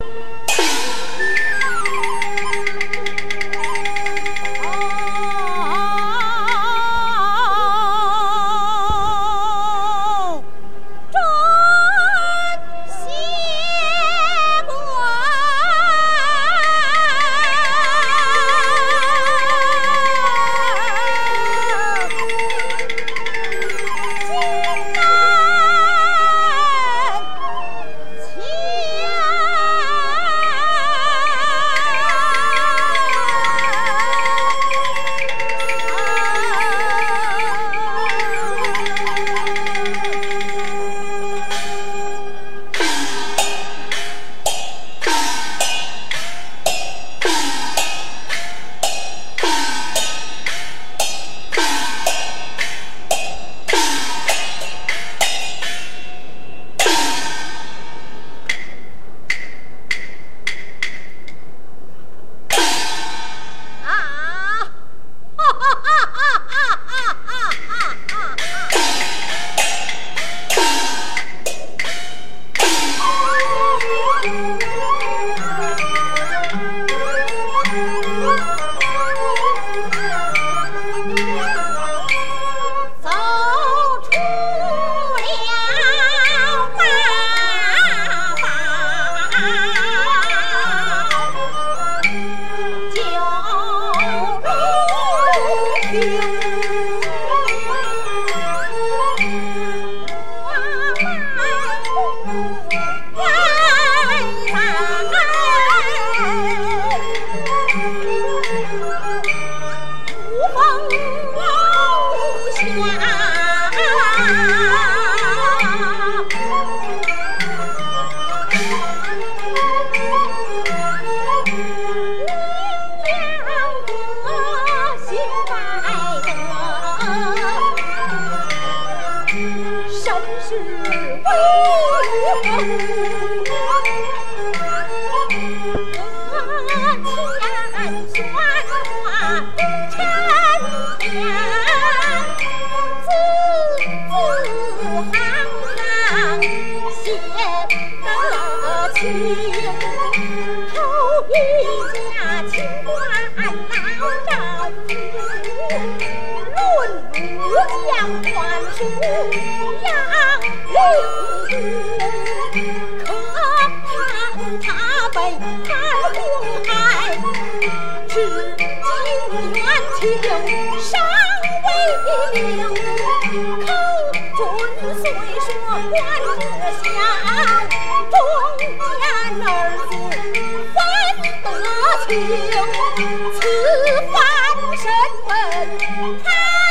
you 忽闻下你两个心白的，甚是不。心头一下清官难找武将官出阳陵渡可叹他被残红害至今元气尚未名寇准虽说官此番身份。